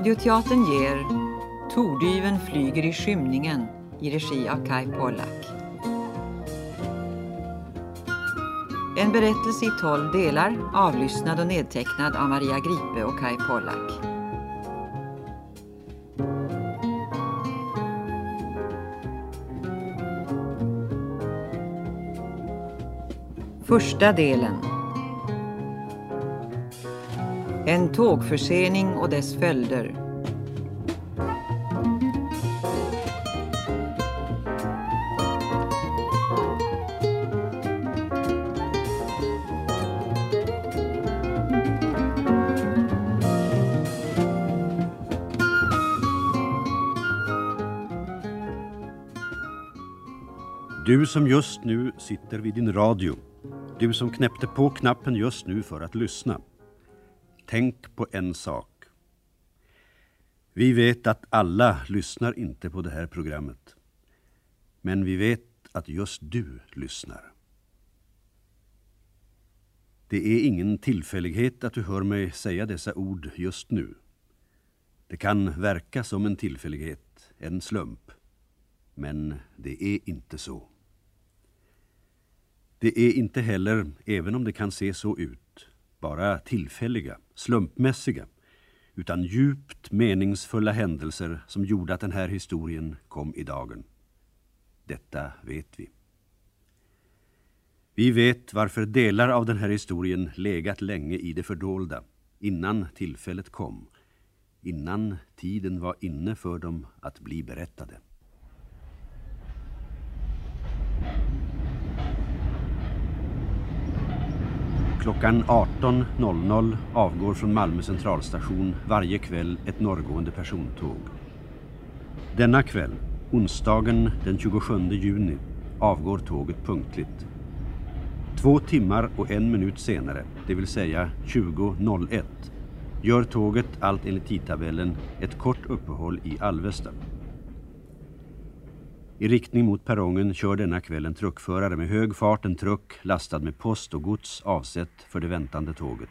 Radioteatern ger Tordyven flyger i skymningen i regi av Kai Pollak. En berättelse i tolv delar avlyssnad och nedtecknad av Maria Gripe och Kai Pollak. Första delen En tågförsening och dess följder Du som just nu sitter vid din radio. Du som knäppte på knappen just nu för att lyssna. Tänk på en sak. Vi vet att alla lyssnar inte på det här programmet. Men vi vet att just du lyssnar. Det är ingen tillfällighet att du hör mig säga dessa ord just nu. Det kan verka som en tillfällighet, en slump. Men det är inte så. Det är inte heller, även om det kan se så ut, bara tillfälliga, slumpmässiga, utan djupt meningsfulla händelser som gjorde att den här historien kom i dagen. Detta vet vi. Vi vet varför delar av den här historien legat länge i det fördolda, innan tillfället kom, innan tiden var inne för dem att bli berättade. Klockan 18.00 avgår från Malmö centralstation varje kväll ett norrgående persontåg. Denna kväll, onsdagen den 27 juni, avgår tåget punktligt. Två timmar och en minut senare, det vill säga 20.01, gör tåget allt enligt tidtabellen ett kort uppehåll i Alvesta. I riktning mot perrongen kör denna kväll en truckförare med hög fart en truck lastad med post och gods avsett för det väntande tåget.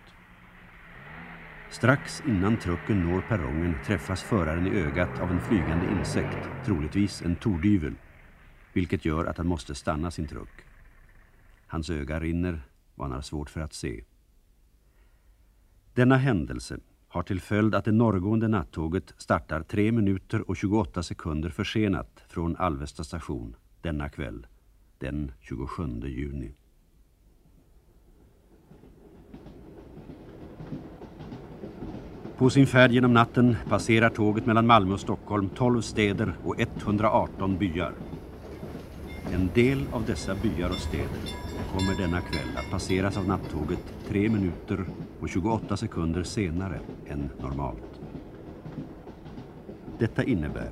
Strax innan trucken når perrongen träffas föraren i ögat av en flygande insekt, troligtvis en tordyvel, vilket gör att han måste stanna sin truck. Hans öga rinner och han har svårt för att se. Denna händelse har till följd att det norrgående nattåget startar 3 minuter och 28 sekunder försenat från Alvesta station denna kväll, den 27 juni. På sin färd genom natten passerar tåget mellan Malmö och Stockholm 12 städer och 118 byar. En del av dessa byar och städer kommer denna kväll att passeras av nattåget 3 minuter och 28 sekunder senare än normalt. Detta innebär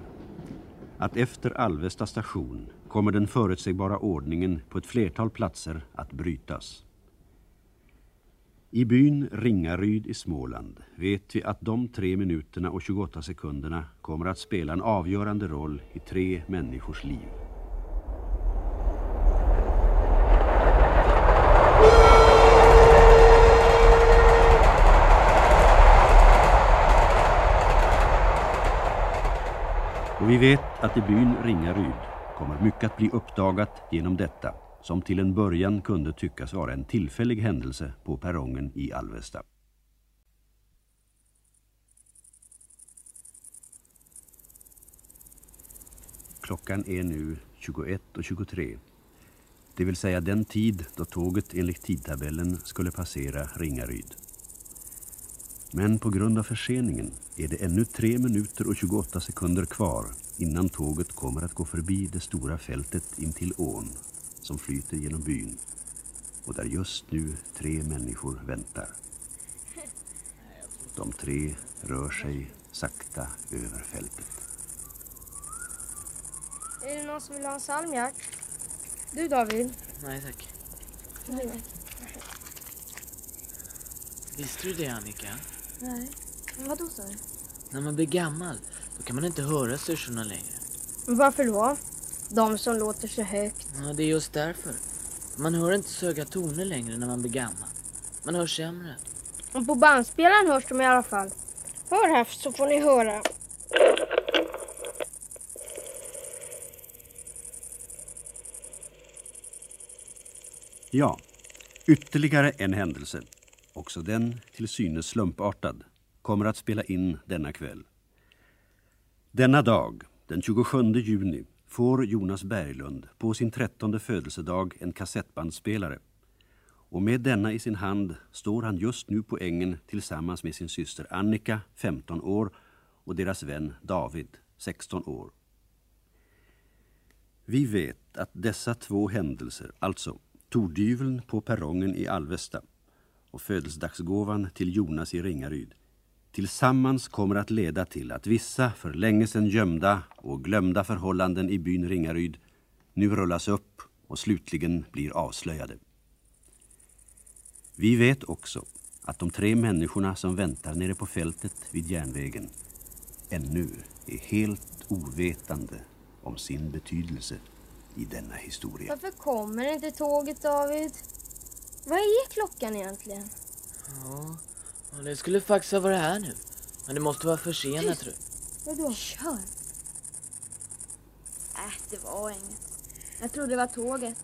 att efter Alvesta station kommer den förutsägbara ordningen på ett flertal platser att brytas. I byn Ringaryd i Småland vet vi att de 3 minuterna och 28 sekunderna kommer att spela en avgörande roll i tre människors liv. Och vi vet att i byn Ringaryd kommer mycket att bli uppdagat genom detta som till en början kunde tyckas vara en tillfällig händelse på perrongen i Alvesta. Klockan är nu 21.23. Det vill säga den tid då tåget enligt tidtabellen skulle passera Ringaryd. Men på grund av förseningen är det ännu 3 minuter och 28 sekunder kvar innan tåget kommer att gå förbi det stora fältet intill ån som flyter genom byn och där just nu tre människor väntar. De tre rör sig sakta över fältet. Är det någon som vill ha en salmiak? Du David? Nej tack. Nej. Visste du det Annika? Nej. Vadå sa du? När man blir gammal, då kan man inte höra syrsorna längre. Men varför då? De som låter så högt. Ja, det är just därför. Man hör inte så höga toner längre när man blir gammal. Man hör sämre. Och på bandspelaren hörs de i alla fall. Hör här så får ni höra. Ja, ytterligare en händelse, också den till synes slumpartad, kommer att spela in denna kväll. Denna dag, den 27 juni, får Jonas Berglund på sin trettonde födelsedag en kassettbandspelare. Och med denna i sin hand står han just nu på ängen tillsammans med sin syster Annika, 15 år, och deras vän David, 16 år. Vi vet att dessa två händelser, alltså Tordyveln på perrongen i Alvesta och födelsedagsgåvan till Jonas i Ringaryd tillsammans kommer att leda till att vissa för länge sedan gömda och glömda förhållanden i byn Ringaryd nu rullas upp och slutligen blir avslöjade. Vi vet också att de tre människorna som väntar nere på fältet vid järnvägen ännu är helt ovetande om sin betydelse i denna historia. Varför kommer inte tåget David? Vad är klockan egentligen? Ja, ja, det skulle faktiskt ha varit här nu. Men det måste vara försenat tror jag. Vadå? Kör. Äh, det var inget. Jag trodde det var tåget.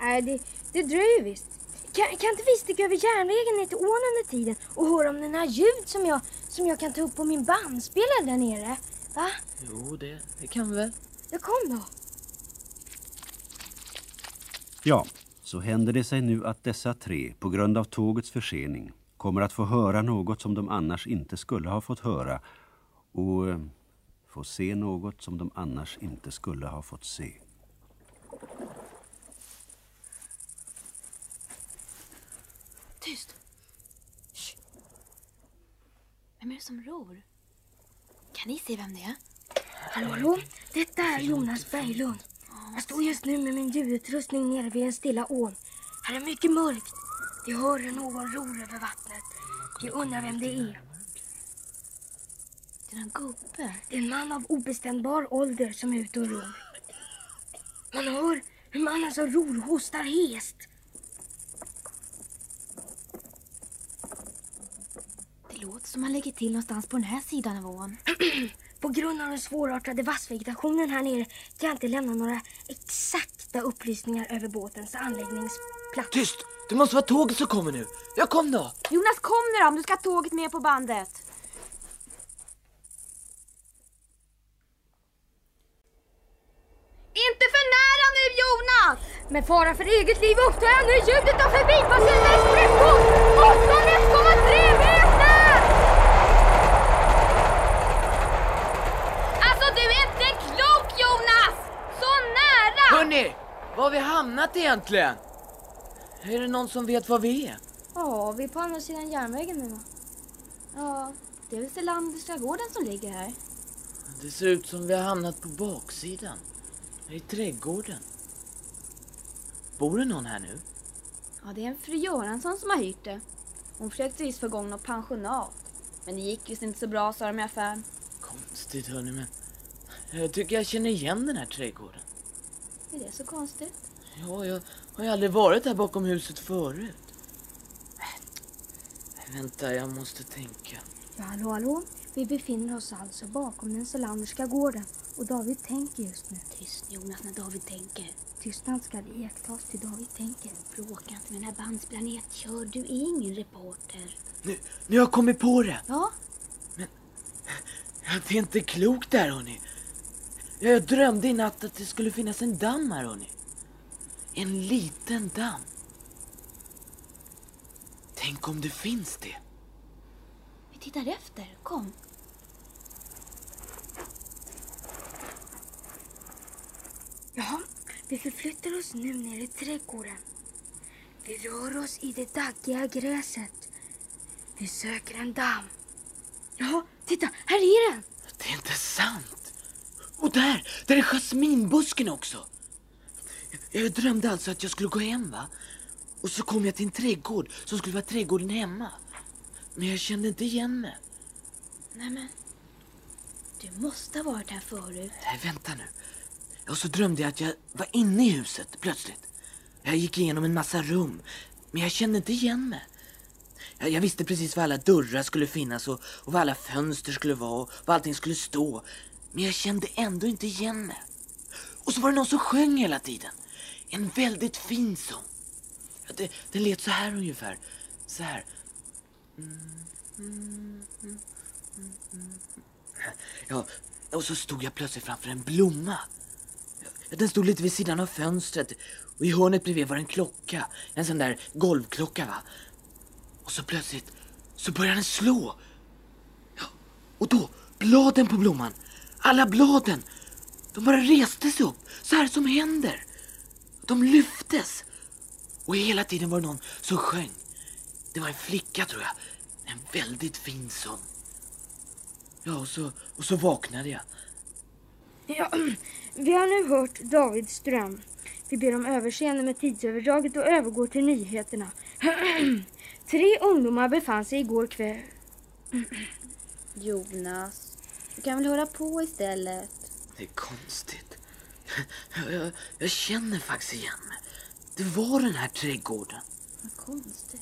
Nej, det, det dröjer visst. Kan, kan inte vi sticka över järnvägen ner till ån under tiden och höra om den här ljud som jag, som jag kan ta upp på min bandspelare där nere? Va? Jo, det, det kan vi väl. Ja, kom då. Ja, så händer det sig nu att dessa tre på grund av tågets försening kommer att få höra något som de annars inte skulle ha fått höra och eh, få se något som de annars inte skulle ha fått se. Tyst. Shh. Vem är det som ror? Kan ni se vem det är? Hallå, hallå? Detta är Jonas Berglund. Jag står just nu med min ljudutrustning nere vid den stilla ån. Här är mycket mörkt. Vi hör hur någon ror över vattnet. Vi undrar vem det är. Det är en gubbe. Det är en man av obestämbar ålder som är ute och ror. Man hör hur mannen som ror hostar hest. Det låter som han lägger till någonstans på den här sidan av ån. På grund av den svårartade vassvegetationen här nere kan jag inte lämna några exakta upplysningar över båtens anläggningsplats. Tyst! Det måste vara tåget som kommer nu. Ja, kom då! Jonas, kom nu då om du ska ha tåget med på bandet. Inte för nära nu, Jonas! Med fara för eget liv upptar jag nu ljudet av förbipasserande expresståg! 8,3 meter! Alltså, du är inte klok, Jonas! Så nära! Hörni! Var har vi hamnat egentligen? Är det någon som vet var vi är? Ja, vi är på andra sidan järnvägen nu? Ja, det är väl Selanderska gården som ligger här. Det ser ut som vi har hamnat på baksidan. I trädgården. Bor det någon här nu? Ja, det är en fru Göransson som har hyrt det. Hon försökte visst få igång något pensionat. Men det gick visst inte så bra, sa de i affären. Konstigt hörni, men jag tycker jag känner igen den här trädgården. Är det så konstigt? Ja, jag har ju aldrig varit här bakom huset förut. Vänta, jag måste tänka. Ja, hallå, hallå? Vi befinner oss alltså bakom den Selanderska gården och David tänker just nu. Tyst Jonas när David tänker. Tystnad ska iakttas till David tänker. Bråka inte med den här bandspelaren. Kör, du är ingen reporter. Nu, nu har jag kommit på det! Ja, Ja, Det är inte klokt där hörni. Jag drömde i natt att det skulle finnas en damm här hörni. En liten damm. Tänk om det finns det. vi tittar efter. Kom. Ja, vi förflyttar oss nu ner i trädgården. Vi rör oss i det daggiga gräset. Vi söker en damm. Ja, titta, här är den! Det är inte sant. Och där, där är jasminbusken också. Jag drömde alltså att jag skulle gå hem va. Och så kom jag till en trädgård som skulle vara trädgården hemma. Men jag kände inte igen mig. Nej men, du måste ha varit här förut. Nej, vänta nu. Och så drömde jag att jag var inne i huset plötsligt. Jag gick igenom en massa rum, men jag kände inte igen mig. Jag, jag visste precis var alla dörrar skulle finnas och, och var alla fönster skulle vara och var allting skulle stå. Men jag kände ändå inte igen mig. Och så var det någon som sjöng hela tiden. En väldigt fin sång. Ja, Det, den lät så här ungefär. Så här. Ja, och så stod jag plötsligt framför en blomma. Ja, Den stod lite vid sidan av fönstret och i hörnet bredvid var en klocka. En sån där golvklocka va. Och så plötsligt så började den slå. Ja, och då, bladen på blomman, alla bladen, de bara reste sig upp så här som händer. De lyftes. Och hela tiden var det någon som sjöng. Det var en flicka tror jag. En väldigt fin sång. Ja, och så, och så vaknade jag. Ja, vi har nu hört Davids dröm. Vi ber om överseende med tidsöverdraget och övergår till nyheterna. Tre ungdomar befann sig igår kväll... Jonas, du kan väl höra på istället? Det är konstigt. Jag, jag, känner faktiskt igen mig. Det var den här trädgården. Vad konstigt.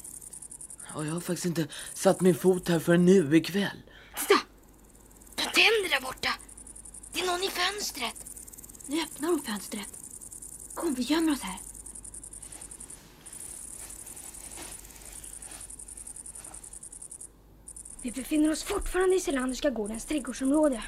Och jag har faktiskt inte satt min fot här förrän nu ikväll. Titta! De tänder där borta! Det är någon i fönstret. Nu öppnar hon fönstret. Kom, vi gömmer oss här. Vi befinner oss fortfarande i Selanderska gårdens trädgårdsområde.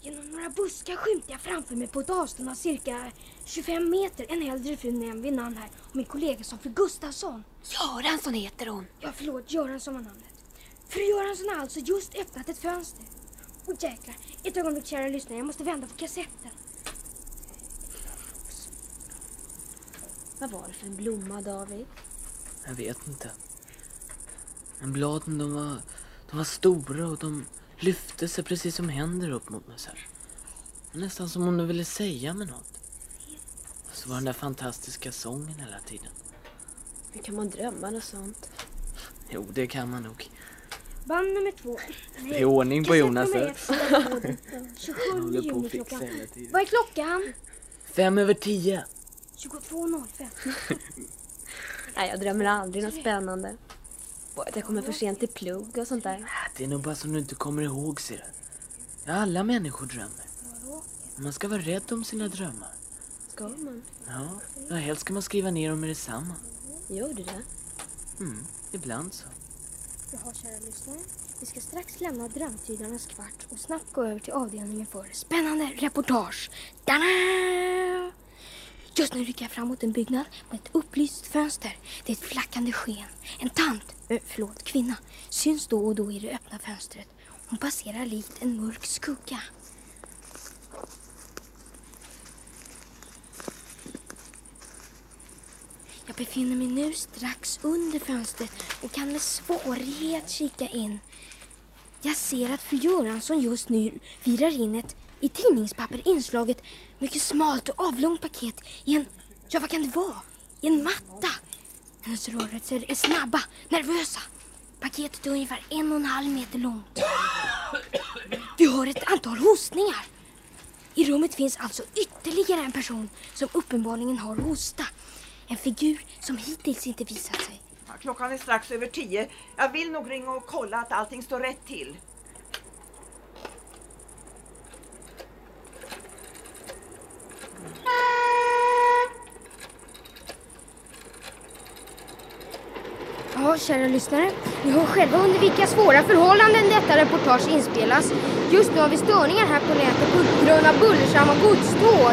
Genom några buskar skymtar jag framför mig på ett avstånd av cirka 25 meter en äldre fru nämnd vid namn här och min kollega som fru Gustafsson. Göransson heter hon. Ja, förlåt, Göransson var namnet. Fru Göransson har alltså just öppnat ett fönster. Åh jäklar, ett ögonblick kära lyssnare, jag måste vända på kassetten. Vad var det för en blomma, David? Jag vet inte. Men bladen de var, de var stora och de lyfte sig precis som händer upp mot mig så här. Nästan som om de ville säga mig något. Och så var den där fantastiska sången hela tiden. Hur kan man drömma något sånt? Jo, det kan man nog. Band nummer två. Nej, Det är ordning på Jonas, 27 håller på att fixa hela tiden. Vad är klockan? Fem över tio. 22.05. Nej, jag drömmer aldrig något spännande. Bara att jag kommer för sent till plugg och sånt där. Det är nog bara som du inte kommer ihåg, ser du. Alla människor drömmer. Man ska vara rädd om sina drömmar. Ska man? Ja, ja helst ska man skriva ner dem med detsamma. Gör du det? Mm, ibland så. Jaha, kära lyssnare. Vi ska strax lämna Drömtydarnas kvart och snabbt gå över till avdelningen för spännande reportage. Tada! Just nu rycker jag fram mot en byggnad med ett upplyst fönster. Det är ett flackande sken. En tant, äh, förlåt, kvinna, syns då och då i det öppna fönstret. Hon passerar likt en mörk skugga. Befinner mig nu strax under fönstret och kan med svårighet kika in. Jag ser att fru Göransson just nu virar in ett i tidningspapper inslaget mycket smalt och avlångt paket i en, ja vad kan det vara? I en matta. Hennes rörelser är snabba, nervösa. Paketet är ungefär en och en halv meter långt. Vi hör ett antal hostningar. I rummet finns alltså ytterligare en person som uppenbarligen har hosta. En figur som hittills inte visat sig. Ja, klockan är strax över tio. Jag vill nog ringa och kolla att allting står rätt till. Ja, kära lyssnare. Ni hör själva under vilka svåra förhållanden detta reportage inspelas. Just nu har vi störningar här på nätet på grund av bullersamma godståg.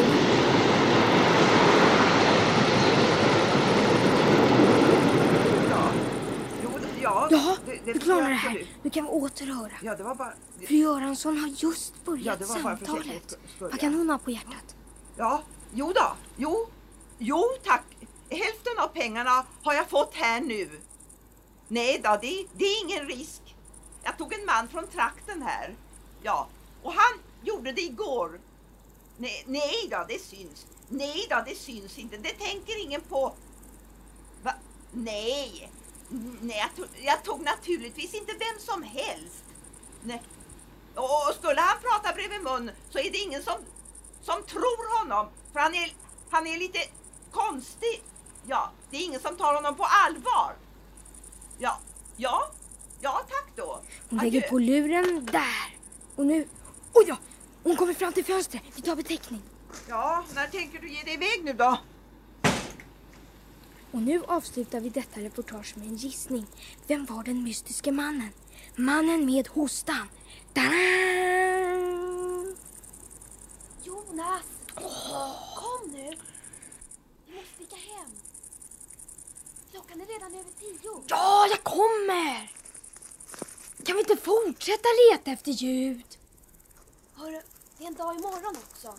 Ja, jo, ja. Ja, det, vi det klarar det här. Nu kan vi åter höra. Ja, det var bara... Fru Göransson har just Ja, börjat för samtalet. Vad kan ja. hon ha på hjärtat? Ja, jo då. Jo, jo tack. Hälften av pengarna har jag fått här nu. Nej då, det, det är ingen risk. Jag tog en man från trakten här. Ja, och han gjorde det igår. Nej, nej då, det syns. Nej då, det syns inte. Det tänker ingen på. Va? Nej. Nej, jag tog, jag tog naturligtvis inte vem som helst. Nej. Och skulle han prata bredvid mun så är det ingen som, som tror honom. För han är, han är lite konstig. Ja, det är ingen som tar honom på allvar. Ja, ja, ja tack då. Hon Adjö. lägger på luren där. Och nu... Oj då! Hon kommer fram till fönstret. Vi tar beteckning. Ja, när tänker du ge dig iväg nu då? Och nu avslutar vi detta reportage med en gissning. Vem var den mystiske mannen? Mannen med hostan. Tadam! Jonas! Kom nu! Vi måste sticka hem. Klockan är redan över tio. Ja, jag kommer! Kan vi inte fortsätta leta efter ljud? Hörru, det är en dag imorgon också.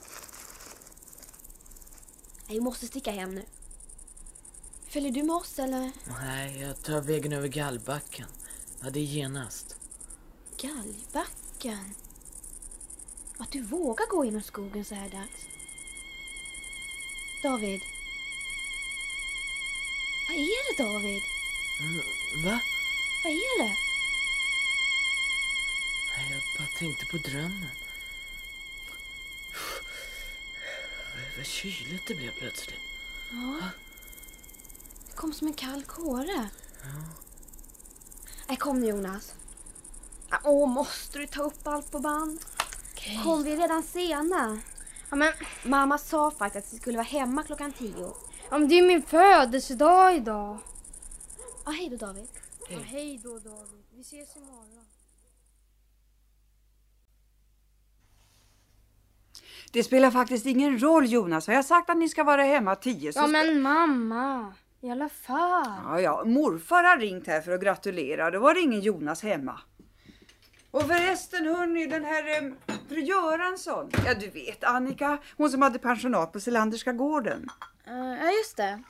Vi måste sticka hem nu. Följer du med oss eller? Nej, jag tar vägen över gallbacken. Ja, det är genast. Gallbacken. Att du vågar gå genom skogen så här dags. David. Vad är det David? Mm, Va? Vad är det? Jag bara tänkte på drömmen. Vad kyligt det blev plötsligt. Ja. Det kom som en kall kåre. Nej, kom nu Jonas. Åh, måste du ta upp allt på band? Kom, vi är redan sena. Ja, men, Mamma sa faktiskt att vi skulle vara hemma klockan tio. ja, men det är min födelsedag idag. Ja, hej då David. Ja, hej då David. Vi ses imorgon. Det spelar faktiskt ingen roll Jonas. Jag har sagt att ni ska vara hemma tio. Så Ja men mamma. I alla fall. Ja, ja, morfar har ringt här för att gratulera. Då var det ingen Jonas hemma. Och förresten hörni, den här eh, fru Göransson. Ja du vet Annika, hon som hade pensionat på Selanderska gården. Eh, Ja, just det.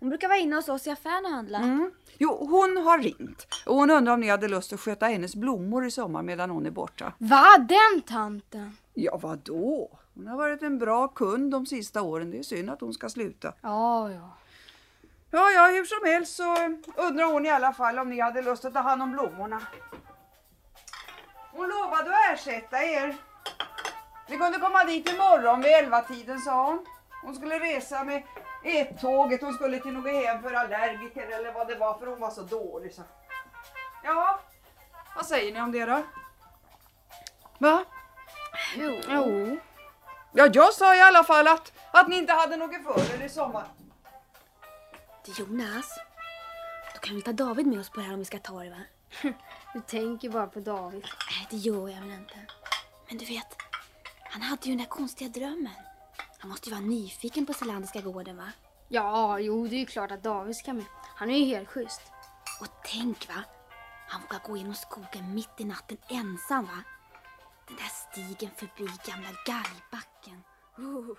Hon brukar vara inne hos oss i affären och handla. Mm. Jo, hon har ringt. Och hon undrar om ni hade lust att sköta hennes blommor i sommar medan hon är borta. Va, den tanten? Ja, vad då? Hon har varit en bra kund de sista åren. Det är synd att hon ska sluta. Ja, ja. Ja, ja, hur som helst så undrar hon i alla fall om ni hade lust att ta hand om blommorna. Hon lovade att ersätta er. Ni kunde komma dit imorgon vid elva tiden sa hon. Hon skulle resa med ett-tåget. Hon skulle till något hem för allergiker eller vad det var för hon var så dålig. Så. Ja, vad säger ni om det då? Va? Jo. jo. Ja, jag sa i alla fall att, att ni inte hade något för er i sommar. Till Jonas. Då kan vi ta David med oss på det här om vi ska ta det va? Du tänker bara på David. Nej, det gör jag väl inte. Men du vet, han hade ju den där konstiga drömmen. Han måste ju vara nyfiken på Selandiska gården va? Ja, jo det är ju klart att David ska med. Han är ju helt schysst. Och tänk va, han vågar gå genom skogen mitt i natten ensam va? Den där stigen förbi gamla gallbacken. Uh.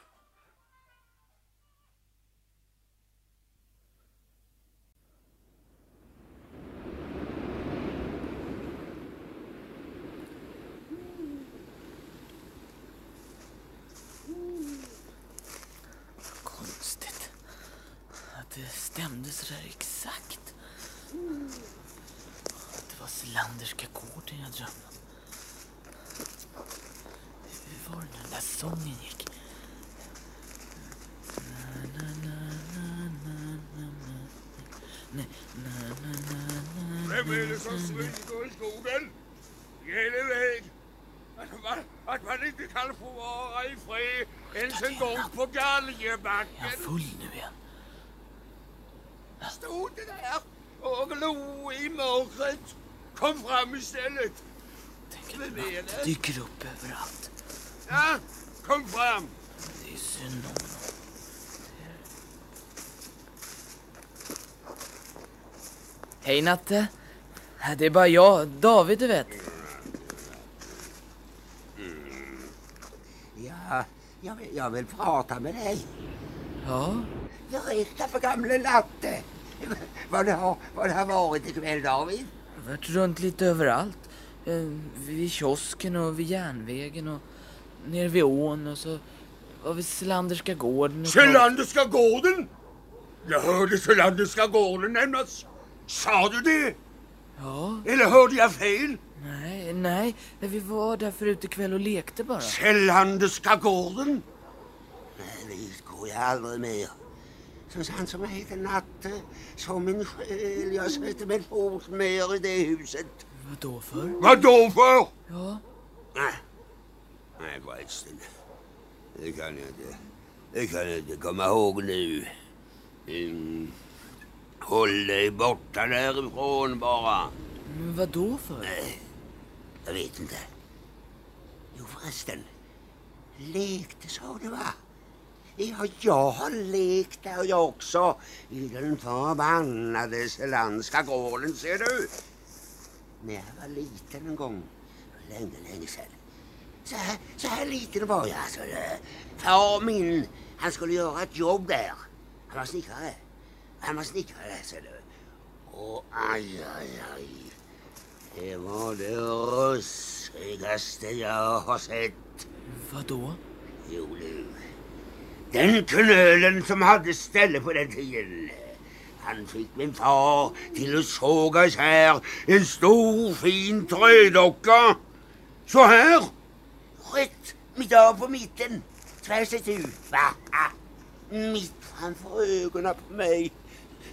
Konstigt. Att det stämde så där exakt. Det var Selanderska gården jag drömde om. Hur var det nu den där sången gick? Vem är det som smyger i skogen? Ge er iväg! Att man, att man inte kan få vara i fred ens en gång på Är jag galgebacken. full nu igen? Stod det där och glo i mörkret. Kom fram istället. Tänk att det? dyker upp överallt. Ja, kom fram. Det är synd om honom. Hej Natte. Det är bara jag, David du vet. Ja, jag vill, jag vill prata med dig. Ja, Berätta för gamle Latte vad det har, vad det har varit ikväll, David. jag har varit runt lite överallt. Eh, Vid kiosken och vid järnvägen och nere vid ån och så var vi Selanderska gården. Selanderska gården? Jag hörde Selanderska gården nämnas. Sa du det? Ja, Eller hörde jag fel? nej, nej. Vi var där förut ikväll och lekte bara. Selanderska gården? Nej, dit går jag aldrig mer. Så sant som heter Natte, som min själ, jag sätter mig fot mer i det huset. Vadå för? Vad då för? Ja. Nej, nej förresten. Det kan jag inte. Det kan jag inte komma ihåg nu. Mm. Håll dig borta därifrån bara. Men vadå för? Nej, jag vet inte. Jo förresten. Lekte sa du va? Ja, jag har lekt där jag också. I den förbannade Selandska gården ser du. När jag var liten en gång. Länge, länge sedan. Så här, så här liten var jag alltså. Far min, han skulle göra ett jobb där. Han var snickare. Han var snickare ser du. Och aj, aj, aj. Det var det ruskigaste jag har sett. Vadå? Jo du. Den knölen som hade ställe på den tiden. Han fick min far till att såga isär en stor fin trädocka. Så här. Rätt mitt av på mitten. Tvärs itu. Mitt framför ögonen på mig.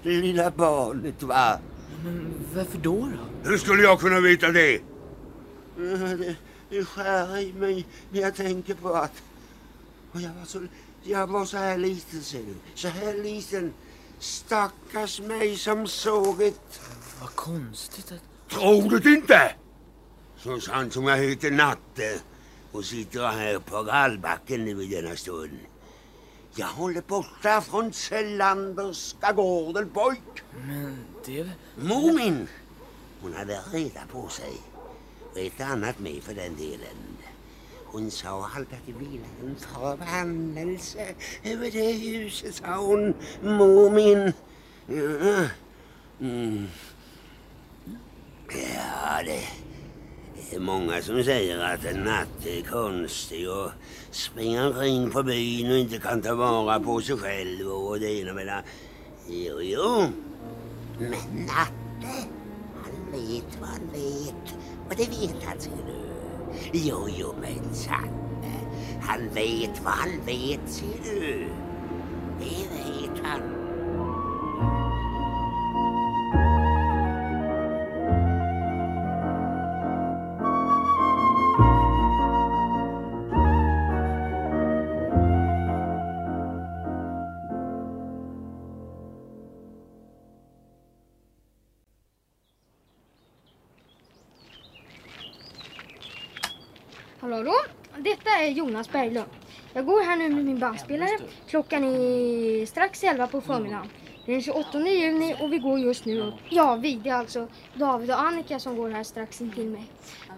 Lilla barnet va. Men varför då då? Hur skulle jag kunna veta det? Det, det skär i mig när jag tänker på att... Och jag, var så, jag var så här liten, ser du. Så här liten. Stackars mig som såg det. Vad konstigt att... Tror du det inte? Så sant som jag heter Natte och sitter här på gallbacken nu i denna stund. Jag håller borta från Sellanderska gården, pojk. Men det... Mor min, hon hade reda på sig. Och ett annat med för den delen. Hon sa allt att det vilade en förbannelse över det huset, sa hon. Mor. Ja. Mm. Ja, det det är många som säger att en natt är konstig och springer omkring på byn och inte kan ta vara på sig själv och det ena med det Jo, jo. Men Natte, han vet vad han vet. Och det vet han, ser du. Jo, jo, minsann. Han vet vad han vet, ser du. Det vet han. Är Jonas Berglund. Jag går här nu med min bandspelare. Klockan är strax 11 på förmiddagen. Det är den 28 juni och vi går just nu upp. Ja, vi. Det är alltså David och Annika som går här strax intill mig.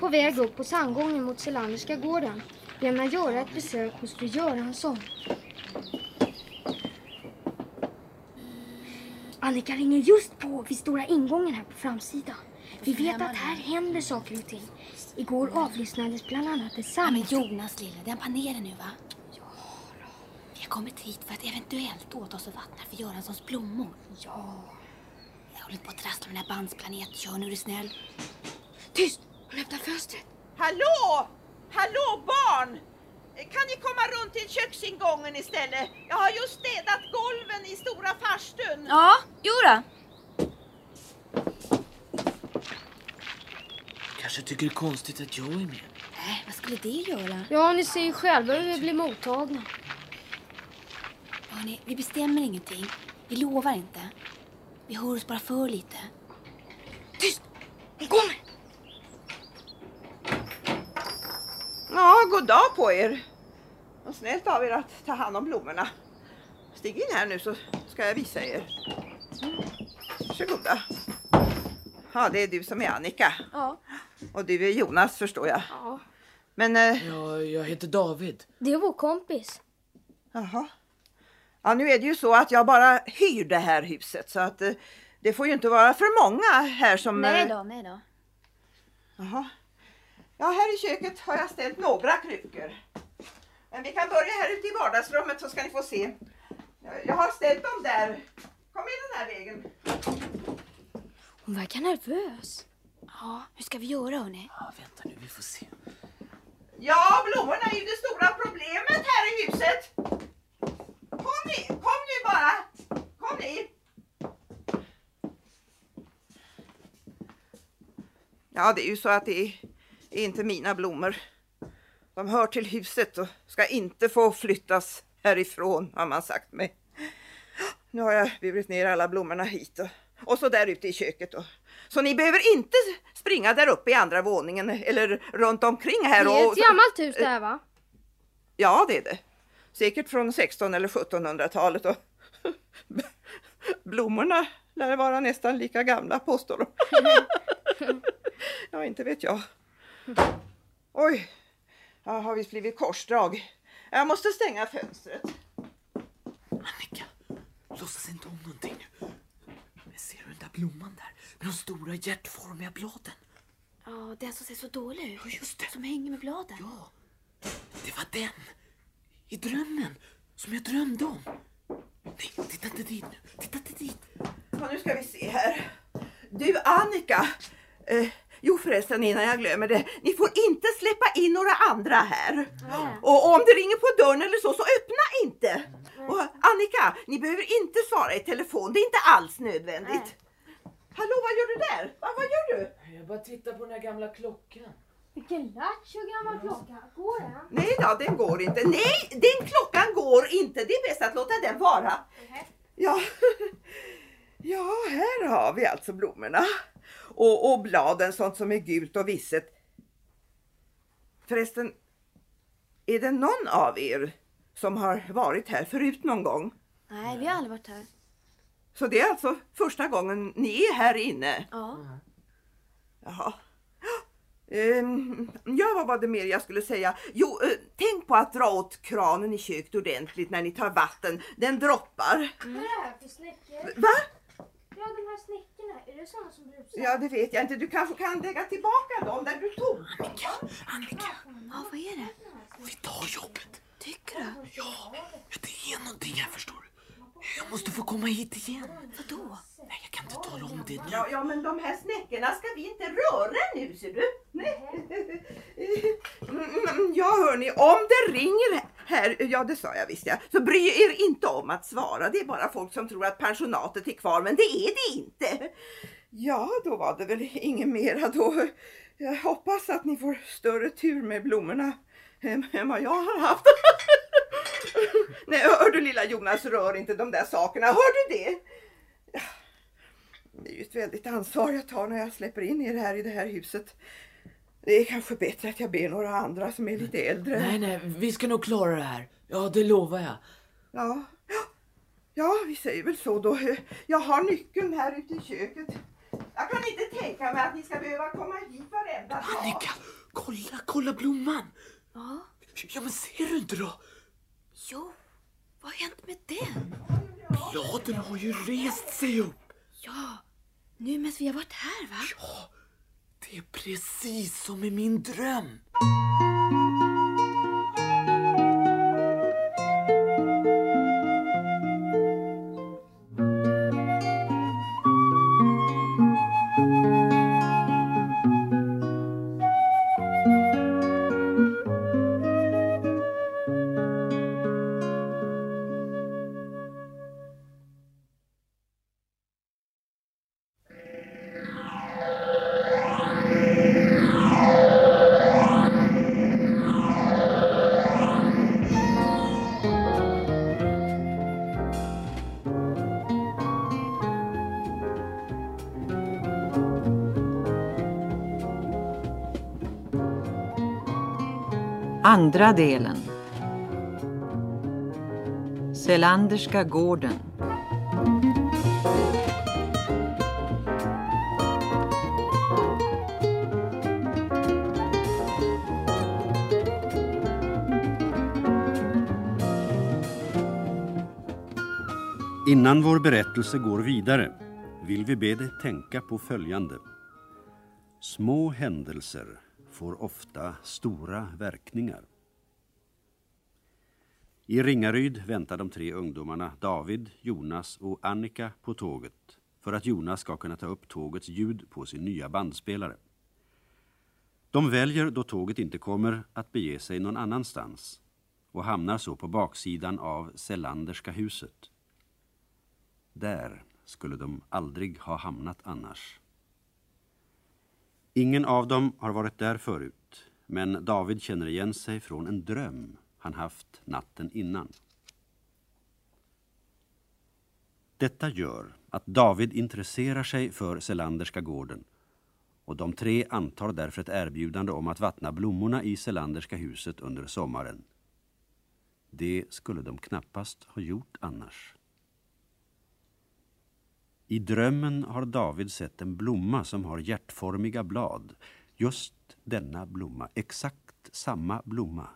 På väg upp på sandgången mot Selanderska gården. Vi ämnar göra ett besök hos fru Göransson. Annika ringer just på vid stora ingången här på framsidan. Vi vet att här händer saker och ting. Igår avlyssnades bland annat ett Ja, men samtal. Jonas lille, den panelen nu va? Ja Vi har kommit hit för att eventuellt åta oss och vattna för Göranssons blommor. Ja. Jag håller på att trassla med den här bandsplanet. Kör nu är du snäll. Tyst! Hon öppnar fönstret. Hallå! Hallå barn! Kan ni komma runt till köksingången istället? Jag har just städat golven i stora farstun. Ja, jo Kanske tycker det är konstigt att jag är med. Nej, vad skulle det göra? Ja, ni ser ju själva hur vi blir mottagna. Hörni, vi bestämmer ingenting. Vi lovar inte. Vi hör oss bara för lite. Tyst! Hon kommer! Ja, god dag på er. Och snällt av er att ta hand om blommorna. Stig in här nu så ska jag visa er. Varsågoda. Ja, det är du som är Annika. Ja. Och du är Jonas förstår jag. ja. Men, eh, Ja, jag heter David. Det är vår kompis. jaha. Ja, nu är det ju så att jag bara hyr det här huset så att eh, det får ju inte vara för många här som... Nej eh, då, nej då. Jaha. Ja, här i köket har jag ställt några krukor. Men vi kan börja här ute i vardagsrummet så ska ni få se. Jag- Jag har ställt dem där. Kom in den här vägen. Hon verkar nervös. Ja, hur ska vi göra hörni? Ja, vänta nu, vi får se. Ja, blommorna är ju det stora problemet här i huset. Kom ni, kom nu bara. Kom ner! Ja, det är ju så att det är inte mina blommor. De hör till huset och ska inte få flyttas härifrån har man sagt mig. Nu har jag burit ner alla blommorna hit och, och så där ute i köket. Och, så ni behöver inte springa där uppe i andra våningen eller runt omkring här. Det är ett gammalt hus det här va? Ja, det är det. Säkert från 16 eller 1700-talet. Och blommorna lär vara nästan lika gamla påstår de. ja, inte vet jag. Oj, jag har visst blivit korsdrag. Jag måste stänga fönstret. Annika, låtsas inte om någonting nu. Men ser du den där blomman där med de stora hjärtformiga bladen? Ja, den som ser så dålig ut. Ja, just det. Som hänger med bladen. Ja, det var den. I drömmen. Som jag drömde om. Nej, titta inte dit nu. Titta inte dit. Ja, nu ska vi se här. Du Annika. Eh, jo förresten innan jag glömmer det. Ni får inte släppa in några andra här. Och om det ringer på dörren eller så, så öppna inte. Och Annika, ni behöver inte svara i telefon. Det är inte alls nödvändigt. Hallå, vad gör du där? Va, vad gör du? Jag bara tittar på den här gamla klockan. Vilken lattjo gammal klocka. Går den? Nej då, den går inte. Nej, den klockan går inte. Det är bäst att låta den vara. Ja, ja här har vi alltså blommorna. Och, och bladen, sånt som är gult och visset. Förresten, är det någon av er som har varit här förut någon gång? Nej, vi har aldrig varit här. Så det är alltså första gången ni är här inne? Ja. Jaha. Ehm, ja, vad var det mer jag skulle säga? Jo, eh, tänk på att dra åt kranen i köket ordentligt när ni tar vatten. Den droppar. Vad är det här för snäckor? Va? Ja, de här snäckorna. Är det sådana som brusar? Ja, det vet jag inte. Du kanske kan lägga tillbaka dem där du tog dem. Annika, Annika. Ja, vad är det? Vi tar jobbet. Tycker du? Ja, det är någonting här förstår du. Jag måste få komma hit igen. Vadå? Nej, jag kan inte tala om det nu. Ja, ja, men de här snäckorna ska vi inte röra nu, ser du. Nej. Mm, Ja, hörni, om det ringer här, ja det sa jag visst ja, så bry er inte om att svara. Det är bara folk som tror att pensionatet är kvar, men det är det inte. Ja, då var det väl inget mera då. Jag hoppas att ni får större tur med blommorna än än vad jag har haft. Nej, hör du lilla Jonas, rör inte de där sakerna. Hör du det? Det är ju ett väldigt ansvar jag tar när jag släpper in er här i det här huset. Det är kanske bättre att jag ber några andra som är lite äldre. Nej, nej, vi ska nog klara det här. Ja, det lovar jag. Ja. ja, vi säger väl så då. Jag har nyckeln här ute i köket. Jag kan inte tänka mig att ni ska behöva komma hit varenda dag. Annika, kolla, kolla blomman. Ja. Ja, men ser du inte då? Jo, vad har hänt med den? Bladen har ju rest sig upp. Ja, nu medan vi har varit här va? Ja, det är precis som i min dröm. Andra delen. Selanderska gården. Innan vår berättelse går vidare vill vi be dig tänka på följande. Små händelser får ofta stora verkningar. I Ringaryd väntar de tre ungdomarna David, Jonas och Annika på tåget för att Jonas ska kunna ta upp tågets ljud på sin nya bandspelare. De väljer, då tåget inte kommer, att bege sig någon annanstans och hamnar så på baksidan av Selanderska huset. där skulle de aldrig ha hamnat annars. Ingen av dem har varit där förut, men David känner igen sig från en dröm han haft natten innan. Detta gör att David intresserar sig för Selanderska gården och de tre antar därför ett erbjudande om att vattna blommorna i Selanderska huset under sommaren. Det skulle de knappast ha gjort annars. I drömmen har David sett en blomma som har hjärtformiga blad. Just denna blomma, exakt samma blomma,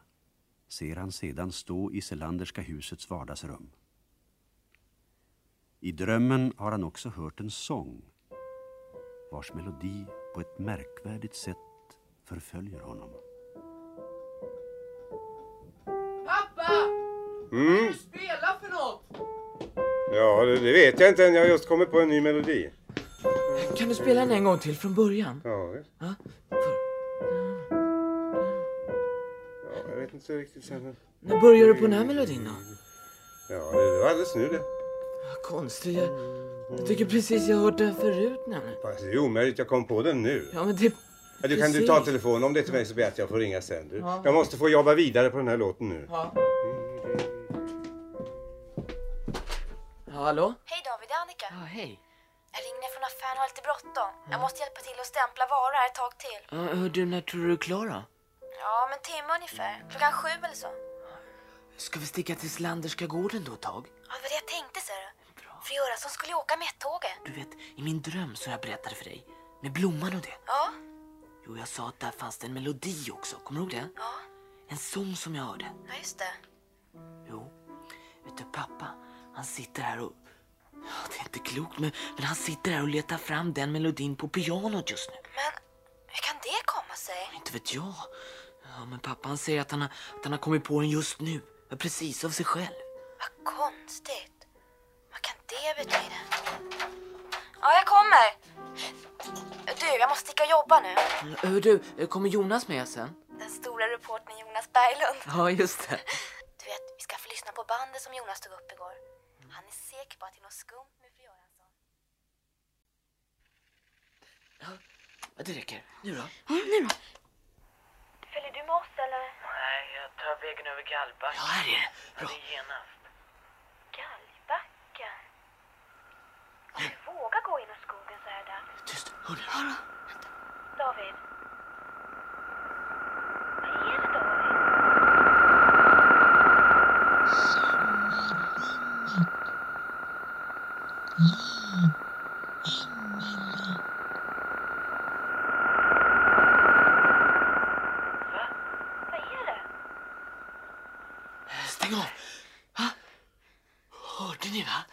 ser han sedan stå i Selanderska husets vardagsrum. I drömmen har han också hört en sång vars melodi på ett märkvärdigt sätt förföljer honom. Pappa! Mm. Du spelar för något! Ja, det, det vet jag inte än. Jag har just kommit på en ny melodi. Kan du spela den en gång till från början? Ja, visst. Ja, Ja, jag vet inte så riktigt sen. När börjar du på den här melodin då? Ja, det var alldeles nu det. Vad konstigt. Jag, jag tycker precis jag har hört den förut nämligen. Fast det är omöjligt. Jag kom på den nu. Ja, men det... Ja, du, kan du ta telefonen om det är till mig så ber jag att jag får ringa sen. Du. Ja. Jag måste få jobba vidare på den här låten nu. Ja. Hallå? Hej David, det är Annika. Ja, hej. Jag ringer från affären och har lite bråttom. Jag måste hjälpa till att stämpla varor här ett tag till. Hör du, när tror du du är klar då? Ja, om en timme ungefär. Klockan sju eller så. Ska vi sticka till Slanderska gården då ett tag? Ja, det var det jag tänkte, ser du. Fru Göransson skulle åka med tåget. Du vet, i min dröm som jag berättade för dig, med blomman och det. Ja, Jo, jag sa att där fanns det en melodi också. Kommer du ihåg det? ja, En sång som jag hörde. ja just det. Jo, vet du pappa, han sitter här och... Ja, det är inte klokt, men, men han sitter här och letar fram den melodin på pianot just nu. Men hur kan det komma sig? Inte vet jag. Ja, men pappa han säger att han har, att han har kommit på den just nu. Precis av sig själv. Vad konstigt. Vad kan det betyda? Ja, jag kommer. Du, jag måste sticka och jobba nu. Hör du, kommer Jonas med sen? Den stora reportern Jonas Berglund. Ja, just det. Du vet, vi ska få lyssna på bandet som Jonas tog upp igår. Han är säker på att det är något skumt med fru Göransson. Ja, det räcker. Nu då? Ja, nu då? Följer du med oss eller? Nej, jag tar vägen över Gallbacken. Ja, här är det. Bra. Det är genast. Gallbacken. Om du vågar gå genom skogen så här där. Tyst, hör du? David. Vad är det David? Vad är det? Stäng av! Va? Hörde ni va?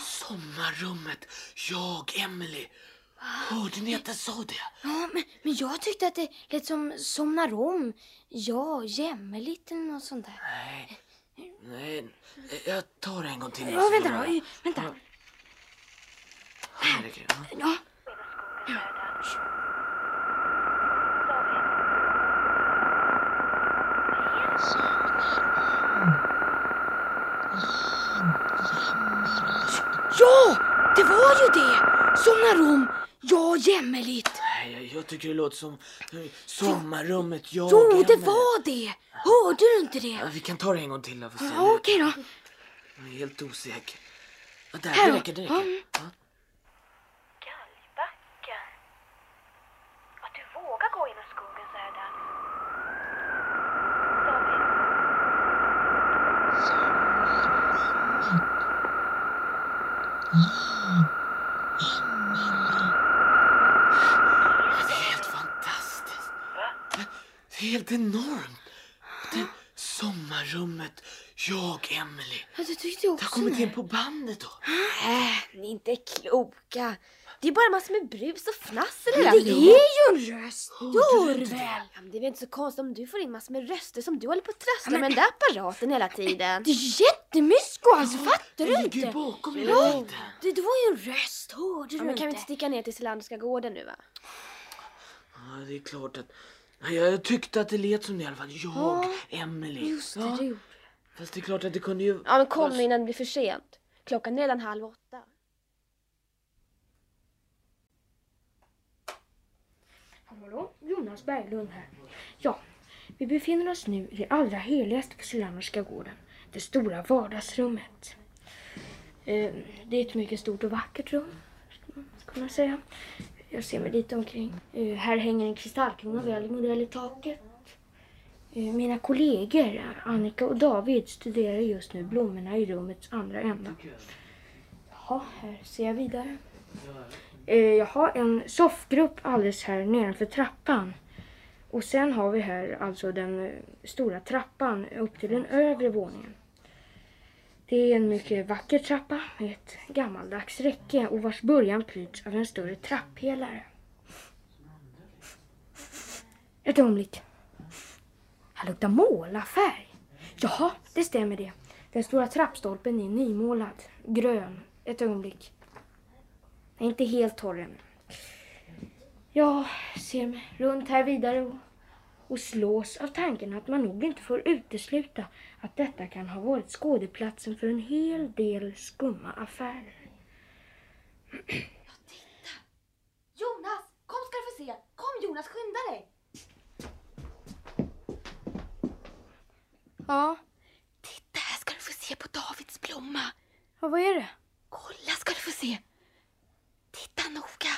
Sommarrummet, jag, Emily. Hörde ni att jag sa det? Ja, men, men jag tyckte att det lät som somnar om. Ja, jämmerligt eller något sånt där. Nej, nej, jag tar det en gång till. Ja, vänta då. Vänta. Ja, det räcker. Ja. Ja. Ja, det var ju det! Somnar om. Ja, jämmerligt. Nej, jag, tycker det låter som sommarrummet, jag, Jo, det Emily. var det. Hörde du inte Ja, det? vi kan ta det en gång till då. Ja, Okej då. Jag är helt osäker. Ja, där, Här det räcker, det Ja. räcker. Ja. Gallbacken. Att du vågar gå genom skogen så här där. David. Det är helt fantastiskt. Det är helt enormt. Det sommarrummet, jag, Emily. Ja, det tyckte jag Det har också. kommit in på bandet då. Äh, ni är inte kloka. Det är bara massor med brus och fnass i det Men det är ju en röst. Väl? Ja, det är väl inte så konstigt om du får in massor med röster som du håller på att trassla med den där apparaten hela tiden. Det är jättemysko alltså, fattar du Det inte? bakom hela Ja, tiden. det, det var ju en röst, hörde du Ja, men kan vi inte? inte sticka ner till Selanderska gården nu va? Ja, det är klart att... Jag tyckte att det lät som det i alla fall. Jag, Ja, Emily. Just det, ja. det gjorde Fast det är klart att det kunde ju... Ja men kom nu innan det blir för sent. Klockan är redan halv åtta. Hallå, Jonas Berglund här. Ja, vi befinner oss nu i det allra heligaste på Sylanderska gården. Det stora vardagsrummet. Eh, Det är ett mycket stort och vackert rum, skulle man säga. Jag ser mig lite omkring. Uh, Här hänger en kristallkrona väl i modell i taket. Uh, eh, Mina kollegor, Annika och David, studerar just nu blommorna i rummets andra ända. Jaha, här ser jag vidare. Uh, jag har en soffgrupp alldeles här nedanför trappan. Och sen har vi här alltså den stora trappan upp till den övre våningen. Det är en mycket vacker trappa med ett gammaldags räcke och vars början pryds av en större trapppelare. Ett ögonblick. Här luktar målarfärg. Jaha, det stämmer det. Den stora trappstolpen är nymålad. Grön. Ett ögonblick. Den är inte helt torr än. Jag ser mig runt här vidare och, och slås av tanken att man nog inte får utesluta att detta kan ha varit skådeplatsen för en hel del skumma affärer. Jonas, kom ska du få se. Kom Jonas, skynda dig. Ja, Titta här ska du få se på Davids blomma. ja vad är det? Kolla ska du få se. Titta noga.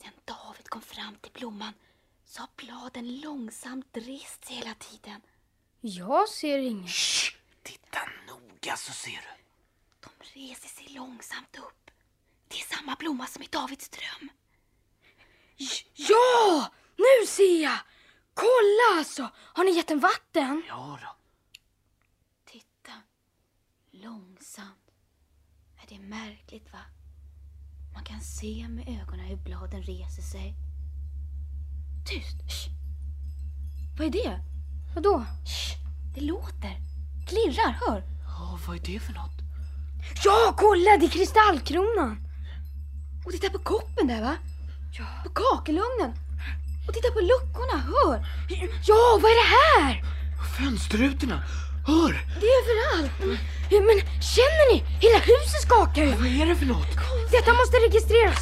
Sen David kom fram till blomman så har bladen långsamt rest sig hela tiden. Jag ser inget. Titta noga så ser du. De reser sig långsamt upp. Det är samma blomma som i Davids dröm. Ja! Nu ser jag! Kolla alltså! Har ni gett den vatten? Ja då. Titta. Långsamt. Är det märkligt va? Man kan se med ögonen hur bladen reser sig. Tyst! Shh. Vad är det? Vadå? Shh. Det låter. Klirrar, hör. Ja, vad är det för något? Ja, kolla! Det är kristallkronan! Och titta på koppen där va? Ja. På kakelugnen. Och titta på luckorna, hör. Ja, vad är det här? Fönsterrutorna! Hör! Det är överallt. Ja, men känner ni? Hela huset skakar ju. Vad är det för något? Detta måste registreras.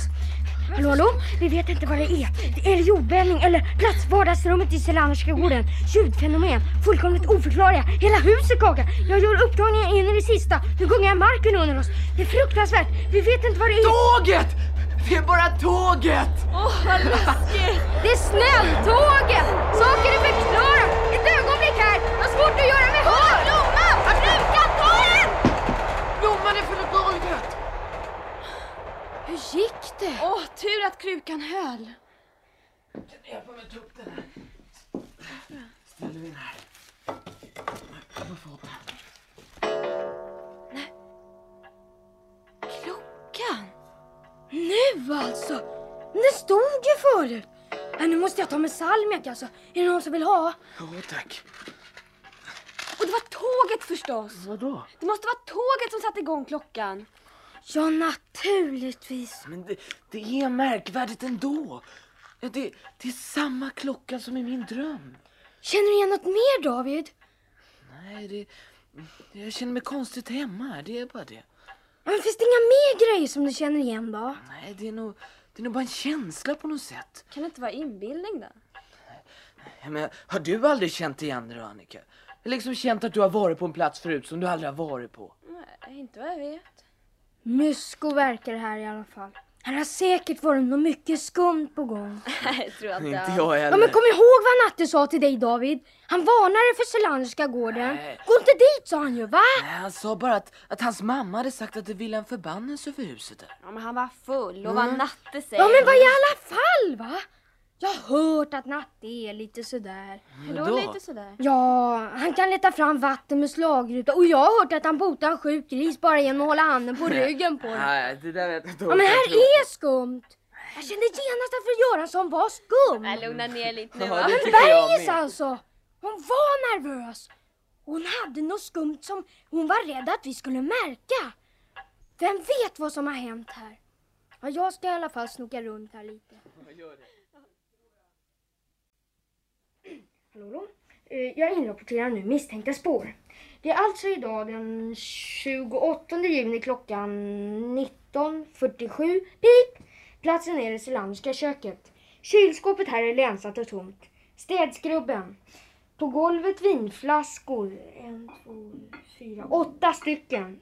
Hallå, hallå? Vi vet inte vad det är. Det är jordbävning eller plats vardagsrummet i Selanderska gården. Ljudfenomen. Fullkomligt oförklarliga. Hela huset skakar. Jag gör upptagningar in i det sista. Nu gungar marken under oss. Det är fruktansvärt. Vi vet inte vad det är. Tåget! Det är bara tåget! Åh, vad läskigt! Det är snälltåget! Saker är förklarat! Ett ögonblick här! Jag har svårt att göra mig hörd! Blomman! Krukan, ta den! Blomman är full av golvet! Hur gick det? Åh, tur att krukan höll. Hjälp mig ta upp den här. Ställer vi den här. Jag får få upp den. Klockan. Nu alltså! Det stod ju förut! Äh, nu måste jag ta med salmiak alltså. Är det någon som vill ha? Ja, tack. Och det var tåget förstås. Vadå? Det måste vara tåget som satte igång klockan. Ja, naturligtvis. Men det, det är märkvärdigt ändå. Ja, det, det är samma klocka som i min dröm. Känner du igen något mer David? Nej, det... Jag känner mig konstigt hemma här, det är bara det. Men finns det inga mer grejer som du känner igen då? Nej, det är nog, det är nog bara en känsla på något sätt. Kan det inte vara inbildning då? Ja, Men, har du aldrig känt igen det då, Annika? Liksom känt att du har varit på en plats förut som du aldrig har varit på? Nej, inte vad jag vet. Mysko verkar det här i alla fall. Här har säkert varit något mycket skumt på gång. Nej, tror jag Inte jag heller. Ja men kom ihåg vad Natte sa till dig David. Han varnade för Selanderska gården. Nej. Gå inte dit sa han ju, va? Nej, han sa bara att, att hans mamma hade sagt att det ville en förbannelse över huset där. Ja, men han var full och vad Mm. Natte säger. Ja men vad i alla fall va? Jag har hört att Natte är lite sådär. Vadå lite sådär? Ja, han kan leta fram vatten med slagruta och jag har hört att han botar en sjuk gris bara genom att hålla handen på ryggen på den. Nej, det där vet jag inte. Ja men här är skumt. Jag kände genast att fru Göransson var skum. Nej, lugna ner lite nu Ja, Men jag Bergis alltså. Hon var nervös. Hon hade något skumt som hon var rädd att vi skulle märka. Vem vet vad som har hänt här? Ja, jag ska i alla fall snoka runt här lite. Hallå, eh, hallå. Jag inrapporterar nu misstänkta spår. Det är alltså idag den 28 juni klockan 19.47. Pip! Platsen är det Selanderska köket. Kylskåpet här är länsat och tomt. Städskrubben. På golvet vinflaskor. En, två, fyra, åtta stycken.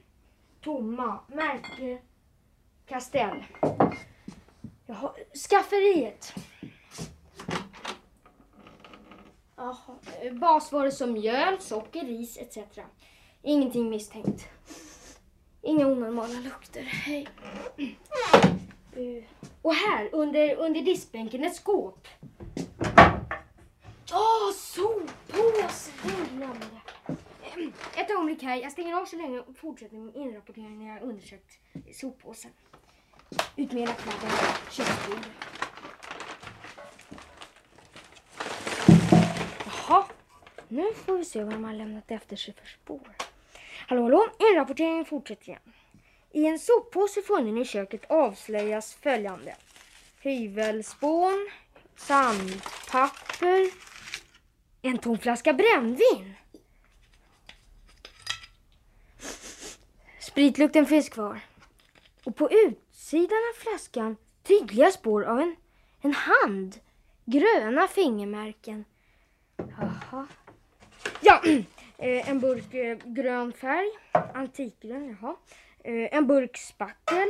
Tomma. Märke Castell. Jaha, skafferiet. Aha. Eh, basvaror som mjöl, socker, ris etc. Ingenting misstänkt. Inga onormala lukter. Hej. Eh, och här under, under diskbänken ett skåp. Åh, soppåse! Den glömde jag. Ett ögonblick här. Jag stänger av så länge och fortsätter med inrapportering när jag undersökt soppåsen. Ut med era kläder. Köksbordet. Nu får vi se vad de har lämnat efter sig för spår. Hallå, hallå, inrapporteringen fortsätter igen. I en soppåse funnen i köket avslöjas följande. Hyvelspån, sandpapper, en tom flaska brännvin. Spritlukten finns kvar. Och på utsidan av flaskan tydliga spår av en, en hand. Gröna fingermärken. Jaha. Ja, eh, en burk eh, grön färg. Antikgrön, jaha. Eh, En burk spackel.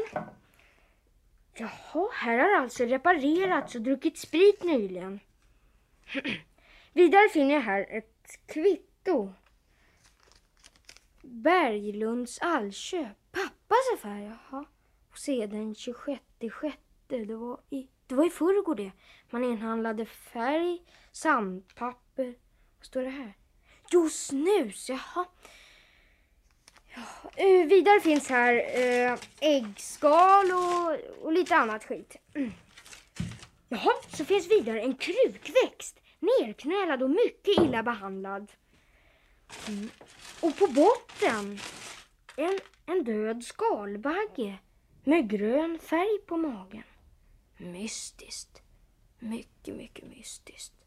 Jaha, här har alltså reparerats och druckit sprit nyligen. Vidare finner jag här ett kvitto. Berglunds allköp. Pappas affär, jaha. Och sedan 26 sjätte. Det var i, det var i förrgår det. Man inhandlade färg, sandpapper. Vad står det här? Jo, snus, jaha. Ja, eh, vidare finns här uh, äggskal och, och lite annat skit. Mm. Jaha, så finns vidare en krukväxt. Nerknälad och mycket illa behandlad. Mm. Och på botten en, en död skalbagge med grön färg på magen. Mystiskt. Mycket, mycket mystiskt.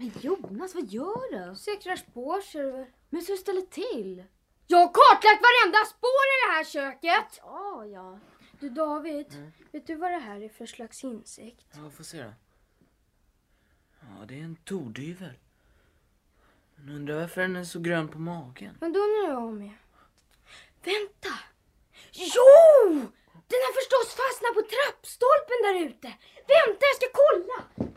Men Jonas, vad gör du? Säkrar spår ser du väl? Men så ställer till. Jag har kartlagt varenda spår i det här köket! Ja, ja. Du David, vet du vad det här är för slags insekt? Ja, får se då. Ja, det är en tordyvel. Men undrar varför den är så grön på magen. Men då undrar jag med. Vänta! Jo! Den har förstås fastnat på trappstolpen där ute. Vänta, jag ska kolla!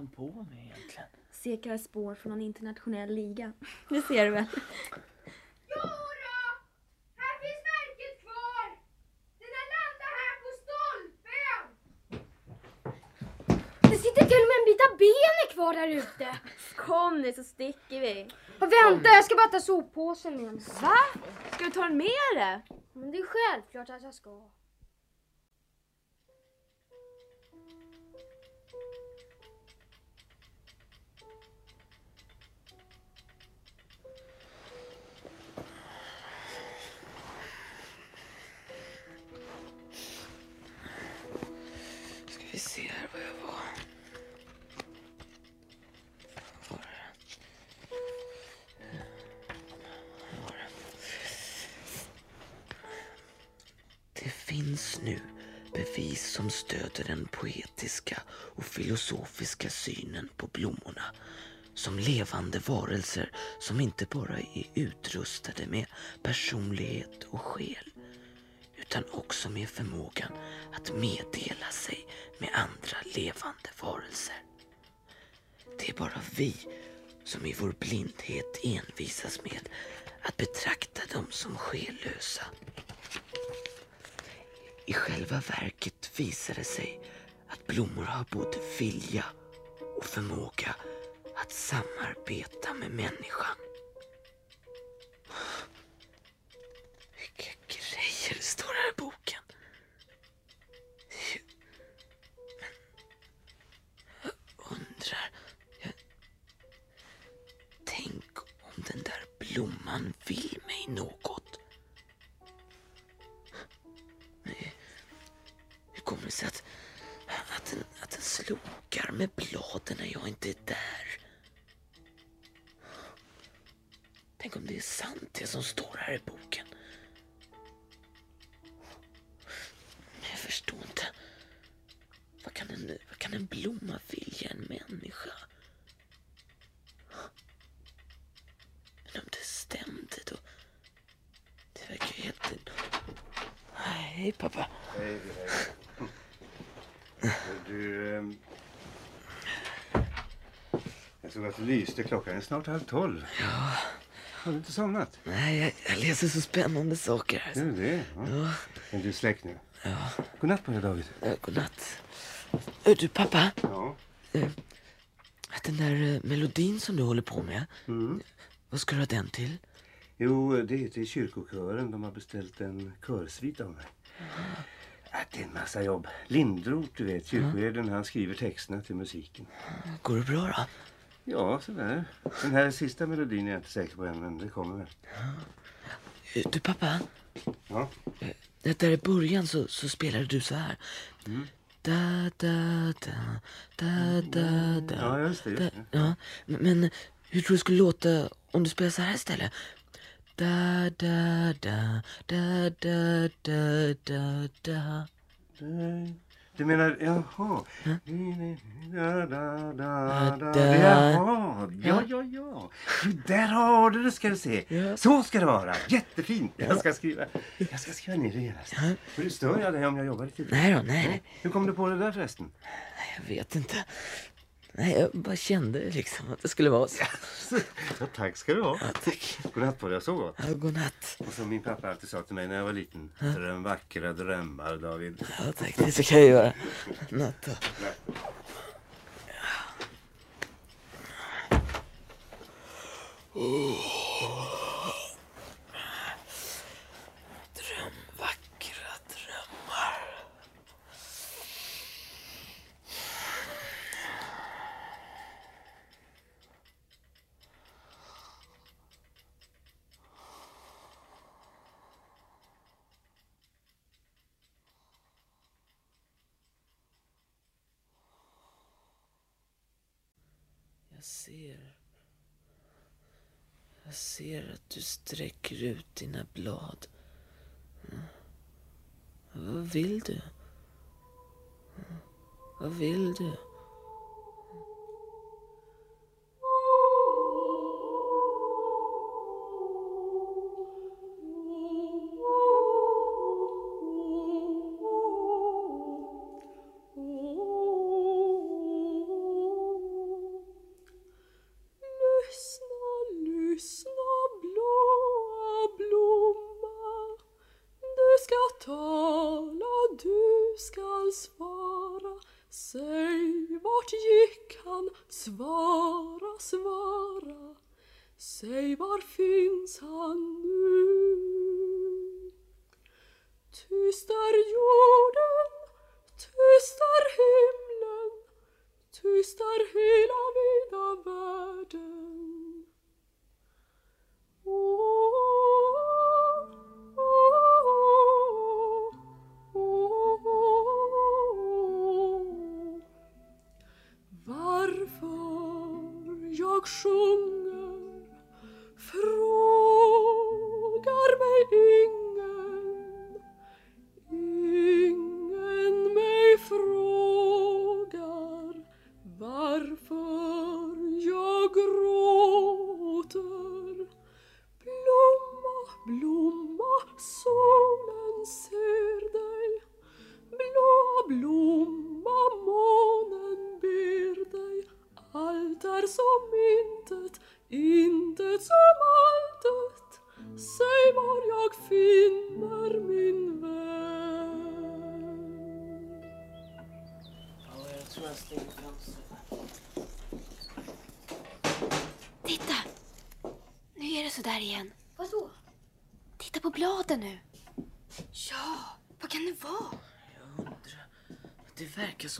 Han på med egentligen? Säkrar spår från någon internationell liga. Det ser du väl? Jodå! Här finns märket kvar! Den har landat här på stolpen! Det sitter till och med en bit av benet kvar där ute. Kom nu så sticker vi. Och vänta, jag ska bara ta soppåsen med mig. Va? Ska du ta den med dig? Men det är självklart att jag ska. Se här vad jag var. Var det? Var? Det finns nu bevis som stöder den poetiska och filosofiska synen på blommorna som levande varelser som inte bara är utrustade med personlighet och själ utan också med förmågan att meddela sig med andra levande varelser. Det är bara vi som i vår blindhet envisas med att betrakta dem som själlösa. I själva verket visar det sig att blommor har både vilja och förmåga att samarbeta med människan. Hej pappa. Hej, hej. Du... ehm, Jag såg att det lyste. Klockan är snart halv tolv. Ja. Har du inte somnat? Nej, jag, jag läser så spännande saker. Gör du det? Ja. Ja. Men du är släkt nu. Ja. Godnatt på dig, David. Ja, godnatt. Hör du pappa? Ja. Eh, Den där eh, melodin som du håller på med. Mm. Vad ska du ha den till? Jo, det är till kyrkokören. De har beställt en körsvit av mig. Äh, det är en massa jobb. Lindroth, du vet, kyrkoherden, han skriver texterna till musiken. Går det bra då? Ja, sådär. Den här sista melodin är jag inte säker på än, men det kommer väl. Eh, Du pappa? Ja. Eh, Det där i början så, så spelade du så här. Mm. Da, da, da, da, da, da. Ja, just det, just da, det. Ja, men men hur tror du det skulle låta om du spelar så här istället? Da, da, da, da, da, da, da, da. Du menar, jaha. Da, da, da, da. Da. Jaha, ja, ja, ja. Där har du det ska du se. Så ska det vara. Jättefint. Jag ska skriva, jag ska skriva ner det genast. Stör jag dig om jag jobbar lite? Nej då, nej. Hur kom du på det där förresten? Jag vet inte. Nej, jag bara kände liksom att det skulle vara så. Ja, tack ska du ha. Ja, tack. Godnatt på dig. Så gott. Ja, godnatt. Och som min pappa alltid sa till mig när jag var liten. Dröm vackra drömmar, David. Ja, tack. Det ska jag göra. Natt då. Dröm vackra drömmar. Jag ser... Jag ser att du sträcker ut dina blad. Mm. Vad vill du? Mm. Vad vill du?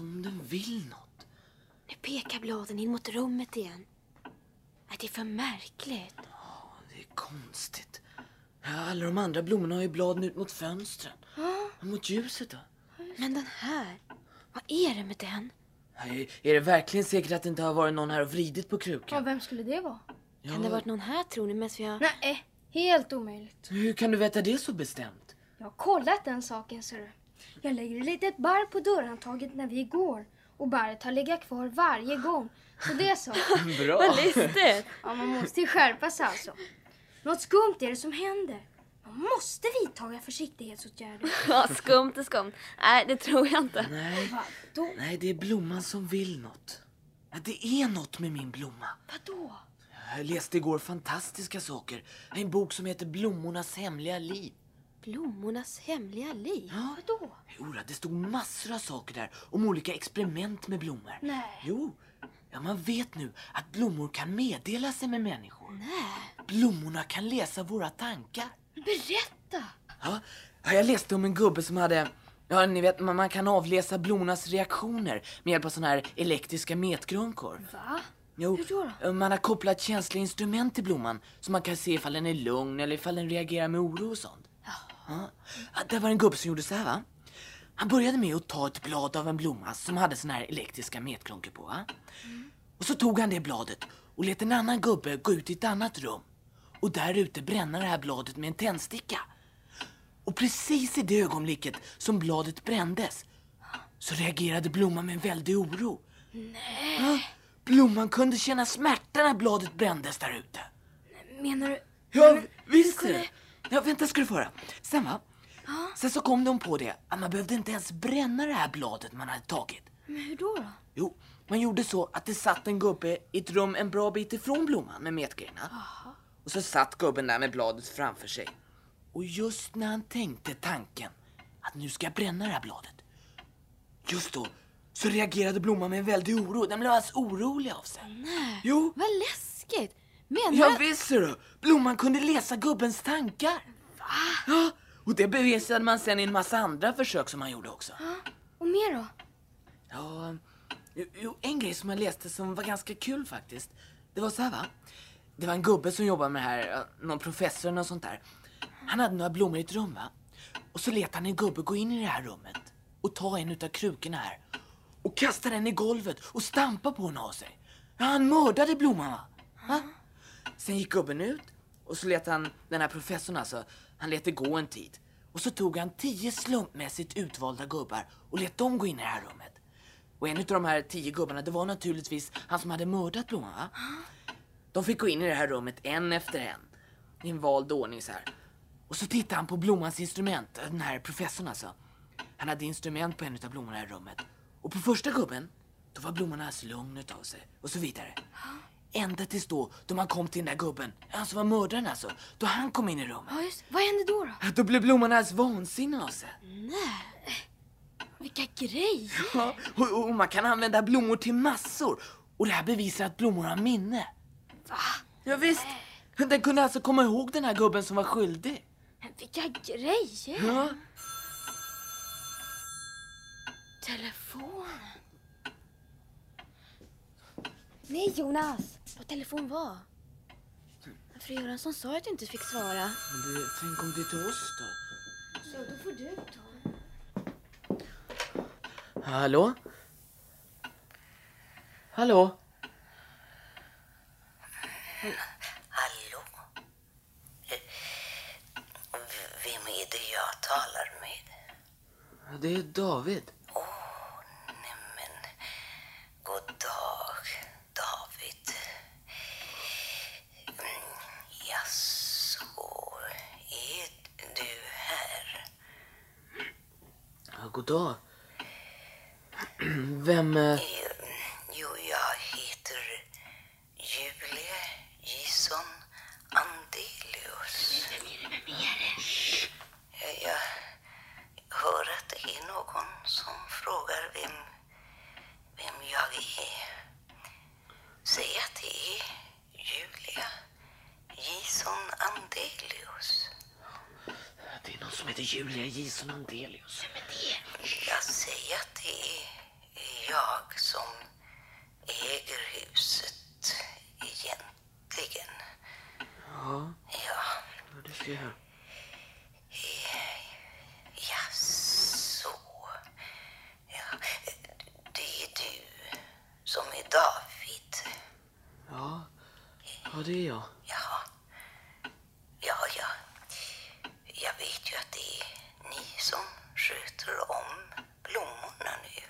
Som om den vill något. Nu pekar bladen in mot rummet igen. Är det för märkligt? Det är konstigt. Ja, Alla de andra blommorna har ju bladen ut mot fönstren. Och mot ljuset då. Men den här, vad är det med den? Ja, Är är det verkligen säkert att det inte har varit någon här och vridit på krukan? Ja, vem skulle det vara? Kan det ha varit någon här tror ni medan vi har... Nej, helt omöjligt. Hur kan du veta det så bestämt? Jag har kollat den saken ser du. Jag lägger ett litet barr på dörrhandtaget när vi går. Och barret har legat kvar varje gång. Så det är så. Bra. Vad listigt! Ja, man måste ju skärpa sig alltså. Något skumt är det som händer. Man måste vidta försiktighetsåtgärder. Ja, skumt är skumt. Nej, det tror jag inte. Nej, Vadå? nej, det är blomman som vill något. Ja, det är något med min blomma. Vadå? Jag läste igår fantastiska saker. En bok som heter Blommornas hemliga liv. Blommornas hemliga liv? Ja. Vadå? Jo, det stod massor av saker där om olika experiment med blommor. Nej. Jo, ja, man vet nu att blommor kan meddela sig med människor. Nej. Blommorna kan läsa våra tankar. Berätta! Ja, ja, jag läste om en gubbe som hade Ja, ni vet, man, man kan avläsa blommornas reaktioner med hjälp av såna här elektriska metgrunkor. Va? Jo, Hur då då? man har kopplat känsliga instrument till blomman så man kan se ifall den är lugn eller ifall den reagerar med oro och sånt. Ja. Ja, där var en gubbe som gjorde så här va. Han började med att ta ett blad av en blomma som hade såna här elektriska metgrunkor på va. Och så tog han det bladet och lät en annan gubbe gå ut i ett annat rum och där ute bränna det här bladet med en tändsticka. Och precis i det ögonblicket som bladet brändes så reagerade blomman med en väldig oro. Nej. Blomman kunde känna smärta när bladet brändes där ute. Menar du? Ja, visst är det. Ja, vänta ska du få höra. Sen va? Sen så kom de på det att man behövde inte ens bränna det här bladet man hade tagit. Men hur då då? Jo, man gjorde så att det satt en gubbe i ett rum en bra bit ifrån blomman med metgrejerna. Och så satt gubben där med bladet framför sig. Och just när han tänkte tanken att nu ska jag bränna det här bladet. Just då så reagerade blomman med en väldig oro. Den blev alldeles orolig av sig. Nej. Jo. Vad läskigt. Menar Ja du? visst ser du. Blomman kunde läsa gubbens tankar. Va? Ja, och det bevisade man sen i en massa andra försök som han gjorde också. Och mer då? Ja, jo, en grej som jag läste som var ganska kul faktiskt. Det var så här va. Det var en gubbe som jobbade med det här, ja, någon professor något sånt där. Han hade några blommor i ett rum va. Och så lät han en gubbe gå in i det här rummet och ta en utav krukorna här. Och kasta den i golvet och stampa på den av sig. Ja, han mördade blomman va. va? Sen gick gubben ut och så lät han, den här professorn alltså, han lät det gå en tid. Och så tog han tio slumpmässigt utvalda gubbar och lät dem gå in i det här rummet. Och en av de här tio gubbarna, det var naturligtvis han som hade mördat blomman va? De fick gå in i det här rummet en efter en. I en vald ordning så här. Och så tittade han på blommans instrument, den här professorn alltså. Han hade instrument på en av blommorna i rummet. Och på första gubben, då var Blommorna alldeles lugn utav sig. Och så vidare. Ända tills då, då man kom till den där gubben, han som var mördaren alltså. Då han kom in i rummet. Ja, just Vad hände då då? Då blev blomman alldeles vansinnig av sig. Nej. Vilka grejer! Ja, och, och man kan använda blommor till massor. Och det här bevisar att blommor har minne. Va? Ja, visst. Den kunde alltså komma ihåg den här gubben som var skyldig. Vilka grejer! Ja. Telefonen. Nej Jonas! Vad telefon var? Fru Göransson sa att du inte fick svara. Men det, tänk om det är till oss då? Så då får du ta. Hallå? Hallå? Hallå? Vem är det jag talar med? Ja, Det är David. Nämen, god dag, David. Mm, Jaså, är du här? Ja, god dag. Vem... eh, Jo, jag heter Julia Gison Andelius. Jag, jag hör att det är någon som frågar vem, vem jag är. Säg att det är Julia Gison Andelius. Det är någon som heter Julia Gison Andelius. Vem är det? Jag säger att det är jag som äger huset egentligen. Ja, Ja, ja, det ser jag. jaså. Ja, det är du som är David. Ja, Ja, det är jag. Jaha. Ja, ja. Jag vet ju att det är ni som sköter om blommorna nu.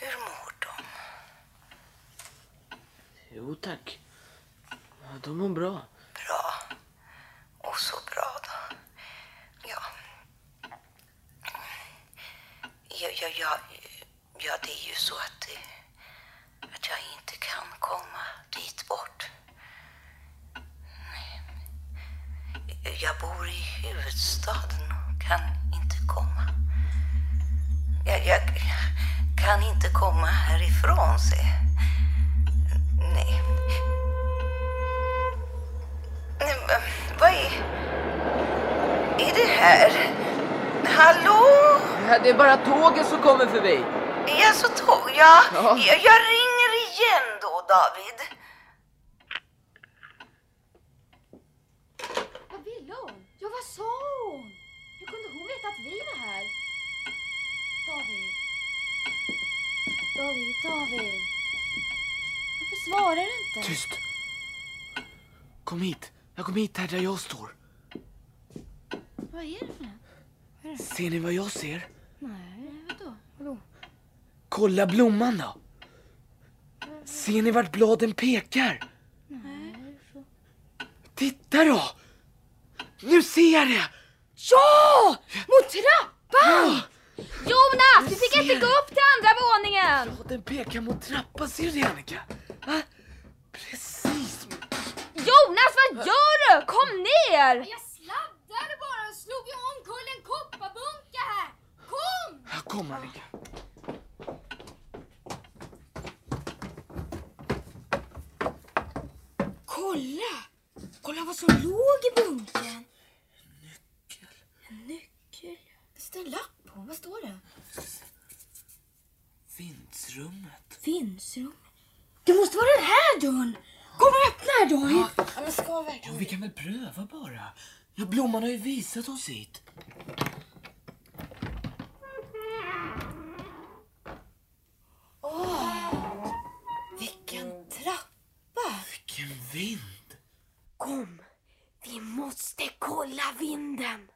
Hur mår de? Jo, tack. Ja, de mår bra. Bra. Och så bra då. Ja. Ja, ja, ja, ja det är ju så att, eh, att jag inte kan komma dit bort. Nej. Jag bor i huvudstaden och kan inte komma. Jag, jag kan inte komma härifrån, se. Nej. Nej, men vad är... Är det här? Hallå? Ja, det är bara tåget som kommer förbi. Ja, så tog jag. Ja. jag. Jag ringer igen då, David. Vad ville hon? Ja, vad sa hon? Hur kunde hon veta att vi var här? David. David, David. Varför svarar du inte? Tyst! Kom hit. Jag kom hit här där jag står. Vad är det för något? Vad är det? Ser ni vad jag ser? Nej, vadå? Vadå? Kolla blomman då. Ser ni vart bladen pekar? Nej. Titta då! Nu ser jag det! Ja! Mot trappan! Ja! Jonas, vi fick inte gå upp till andra våningen! Bladen pekar mot trappan, ser du det Annika? Va? Precis. Jonas, vad gör du? Kom ner! Jag sladdade bara och slog omkull en kopparbunke här. Kom! Här kommer Annika. Kolla! Kolla vad som låg i bunken. En nyckel. Det står en lapp på. Vad står det? Vindsrummet. Vindsrum. Det måste vara den här dörren. Kom och öppna här David. Ja, men ska vi Ja, vi kan väl pröva bara. Ja, blomman har ju visat oss hit. vind! Kom, vi måste kolla vinden!